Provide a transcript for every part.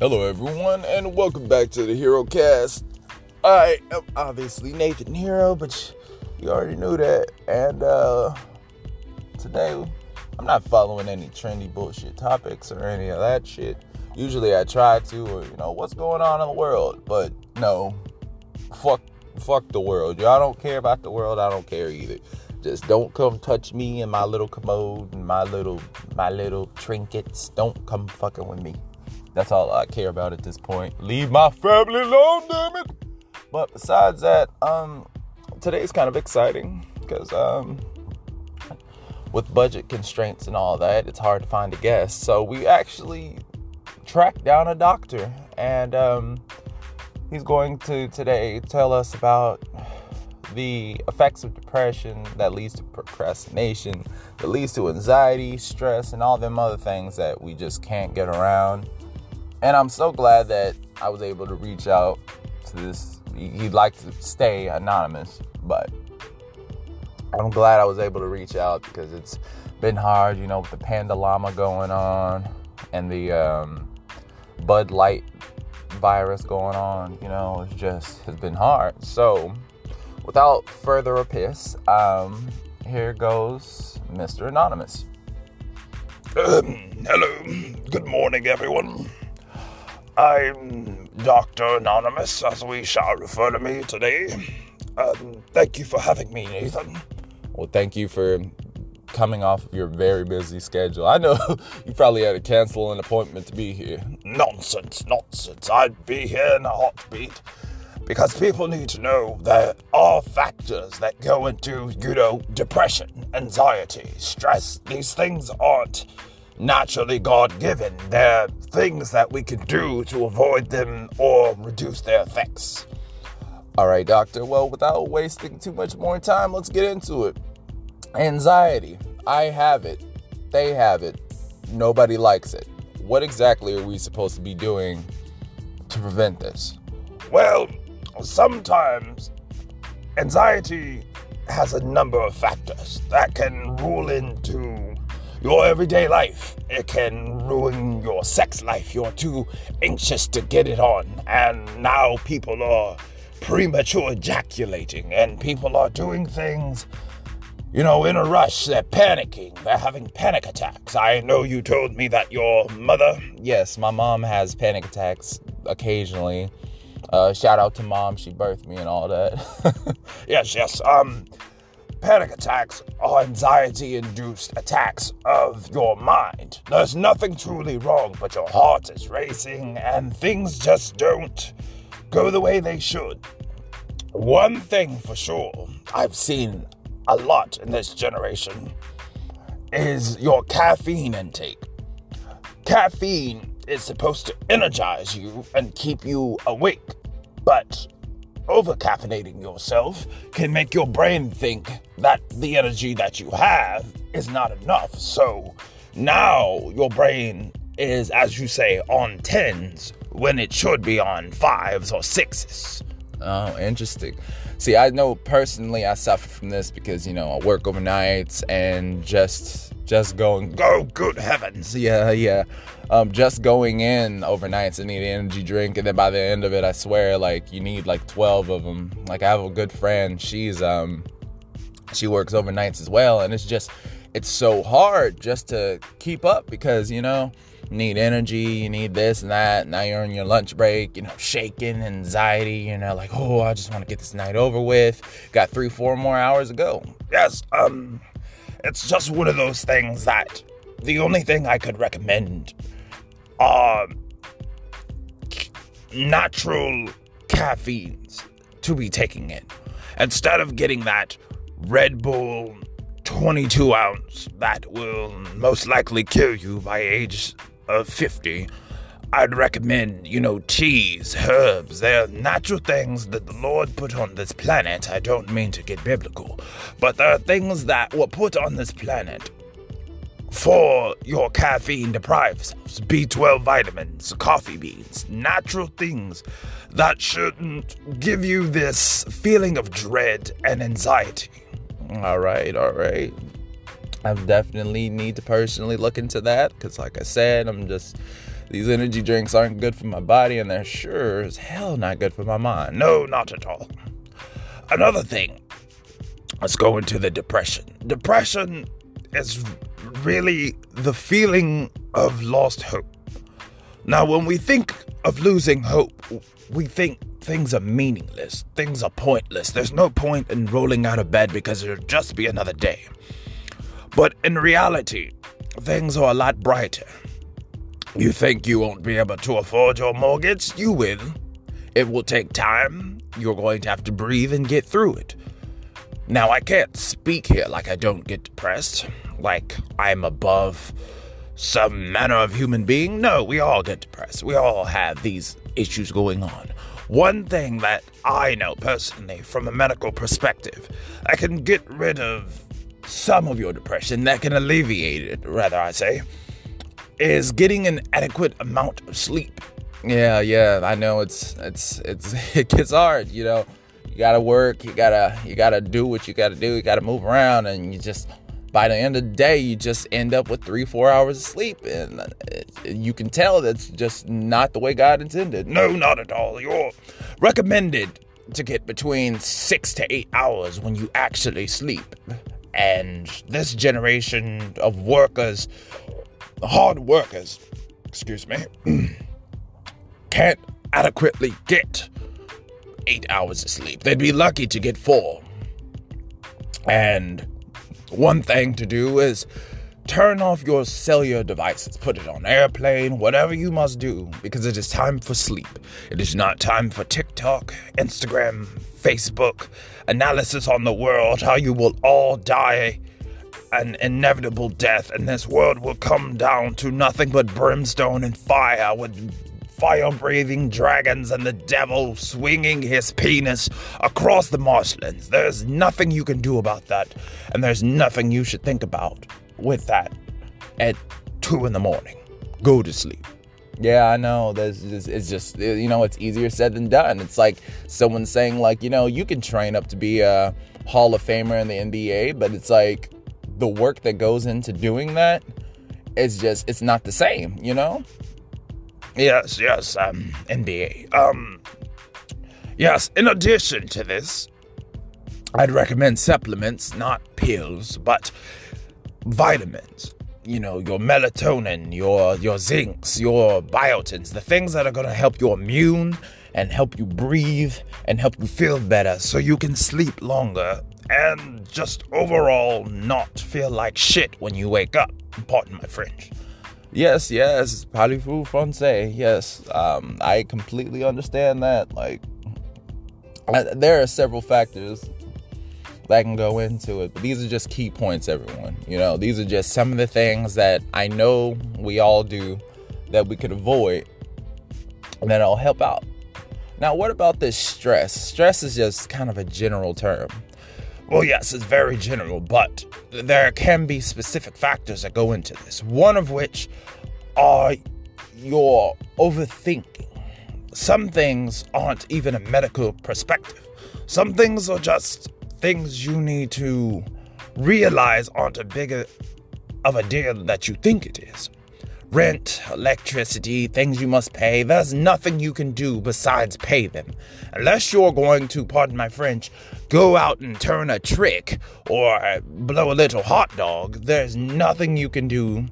Hello, everyone, and welcome back to the Hero Cast. I am obviously Nathan Hero, but you already knew that. And uh, today, I'm not following any trendy bullshit topics or any of that shit. Usually, I try to, or you know, what's going on in the world. But no, fuck, fuck the world. Y'all don't care about the world. I don't care either. Just don't come touch me and my little commode and my little, my little trinkets. Don't come fucking with me. That's all I care about at this point. Leave my family alone, damn it. But besides that, um, today's kind of exciting because um, with budget constraints and all that, it's hard to find a guest. So we actually tracked down a doctor, and um, he's going to today tell us about the effects of depression that leads to procrastination, that leads to anxiety, stress, and all them other things that we just can't get around. And I'm so glad that I was able to reach out to this. He'd like to stay anonymous, but I'm glad I was able to reach out because it's been hard, you know, with the Panda Llama going on and the um, Bud Light virus going on, you know, it's just has been hard. So, without further ado, um, here goes Mr. Anonymous. Um, hello, good morning, everyone. I'm Dr. Anonymous, as we shall refer to me today. Um, thank you for having me, Nathan. Well, thank you for coming off of your very busy schedule. I know you probably had to cancel an appointment to be here. Nonsense, nonsense. I'd be here in a heartbeat because people need to know there are factors that go into, you know, depression, anxiety, stress. These things aren't naturally God given. They're things that we can do to avoid them or reduce their effects. All right, doctor. Well, without wasting too much more time, let's get into it. Anxiety. I have it. They have it. Nobody likes it. What exactly are we supposed to be doing to prevent this? Well, sometimes anxiety has a number of factors that can rule into your everyday life. It can ruin your sex life. You're too anxious to get it on. And now people are premature ejaculating and people are doing things, you know, in a rush. They're panicking. They're having panic attacks. I know you told me that your mother. Yes, my mom has panic attacks occasionally. Uh, shout out to mom. She birthed me and all that. yes, yes. Um, panic attacks are anxiety induced attacks of your mind. There's nothing truly wrong, but your heart is racing and things just don't go the way they should. One thing for sure, I've seen a lot in this generation is your caffeine intake. Caffeine is supposed to energize you and keep you awake, but overcaffeinating yourself can make your brain think that the energy that you have is not enough. So now your brain is, as you say, on tens when it should be on fives or sixes. Oh, interesting. See, I know personally I suffer from this because, you know, I work overnights and just just going Oh good heavens. Yeah, yeah. Um just going in overnights I need an energy drink and then by the end of it I swear like you need like 12 of them. Like I have a good friend, she's um she works overnights as well and it's just it's so hard just to keep up because, you know, you need energy, you need this and that. Now you're on your lunch break, you know, shaking, anxiety, you know, like, oh, I just want to get this night over with. Got three, four more hours to go. Yes, um, it's just one of those things that the only thing I could recommend are natural caffeines to be taking in. Instead of getting that Red Bull 22 ounce that will most likely kill you by age of 50, I'd recommend, you know, teas, herbs. They're natural things that the Lord put on this planet. I don't mean to get biblical, but there are things that were put on this planet for your caffeine deprived selves B12 vitamins, coffee beans, natural things that shouldn't give you this feeling of dread and anxiety. All right, all right. I definitely need to personally look into that because, like I said, I'm just these energy drinks aren't good for my body, and they're sure as hell not good for my mind. No, not at all. Another thing. Let's go into the depression. Depression is really the feeling of lost hope. Now, when we think of losing hope, we think things are meaningless, things are pointless. There's no point in rolling out of bed because it'll just be another day. But in reality, things are a lot brighter. You think you won't be able to afford your mortgage? You will. It will take time. You're going to have to breathe and get through it. Now, I can't speak here like I don't get depressed, like I'm above some manner of human being. No, we all get depressed. We all have these issues going on. One thing that I know personally from a medical perspective that can get rid of some of your depression, that can alleviate it, rather, I say, is getting an adequate amount of sleep. Yeah, yeah, I know it's it's it's it gets hard, you know. You gotta work, you gotta you gotta do what you gotta do, you gotta move around, and you just by the end of the day, you just end up with three, four hours of sleep, and uh, it, you can tell that's just not the way God intended. No, not at all. You're recommended to get between six to eight hours when you actually sleep, and this generation of workers, hard workers, excuse me, can't adequately get eight hours of sleep. They'd be lucky to get four. And one thing to do is turn off your cellular devices, put it on airplane, whatever you must do, because it is time for sleep. It is not time for TikTok, Instagram, Facebook, analysis on the world, how you will all die an inevitable death, and this world will come down to nothing but brimstone and fire with fire breathing dragons and the devil swinging his penis across the marshlands. There's nothing you can do about that, and there's nothing you should think about with that at two in the morning. Go to sleep. Yeah, I know. It's just you know it's easier said than done. It's like someone saying like you know you can train up to be a Hall of Famer in the NBA, but it's like the work that goes into doing that is just it's not the same. You know. Yes, yes, um, NBA. Um, yes, in addition to this, I'd recommend supplements, not pills, but vitamins. You know, your melatonin, your your zincs, your biotins, the things that are going to help your immune and help you breathe and help you feel better so you can sleep longer and just overall not feel like shit when you wake up. Pardon my French. Yes, yes, parlez-vous français? Yes, um, I completely understand that. Like, there are several factors that can go into it, but these are just key points, everyone. You know, these are just some of the things that I know we all do that we could avoid and that'll help out. Now, what about this stress? Stress is just kind of a general term. Well, yes, it's very general, but there can be specific factors that go into this. One of which are your overthinking. Some things aren't even a medical perspective. Some things are just things you need to realize aren't a bigger of a deal that you think it is rent, electricity, things you must pay. There's nothing you can do besides pay them. Unless you're going to, pardon my French, go out and turn a trick or blow a little hot dog, there's nothing you can do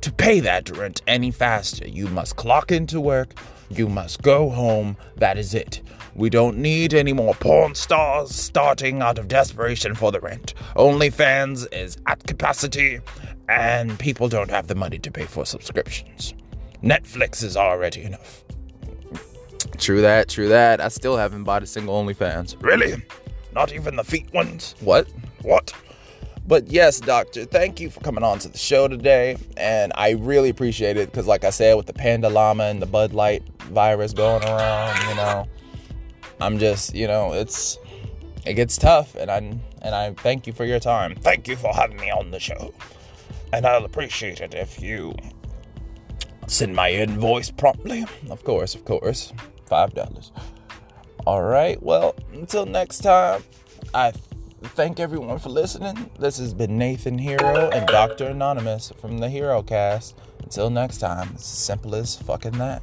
to pay that rent any faster. You must clock into work, you must go home, that is it. We don't need any more porn stars starting out of desperation for the rent. OnlyFans is at capacity, and people don't have the money to pay for subscriptions. Netflix is already enough. True that, true that. I still haven't bought a single OnlyFans. Really? Not even the feet ones? What? What? But yes, doctor, thank you for coming on to the show today. And I really appreciate it because, like I said, with the Panda Llama and the Bud Light virus going around, you know, I'm just, you know, it's it gets tough, and I and I thank you for your time. Thank you for having me on the show, and I'll appreciate it if you send my invoice promptly. Of course, of course, five dollars. All right. Well, until next time, I thank everyone for listening. This has been Nathan Hero and Dr. Anonymous from the Hero Cast. Until next time, it's simple as fucking that.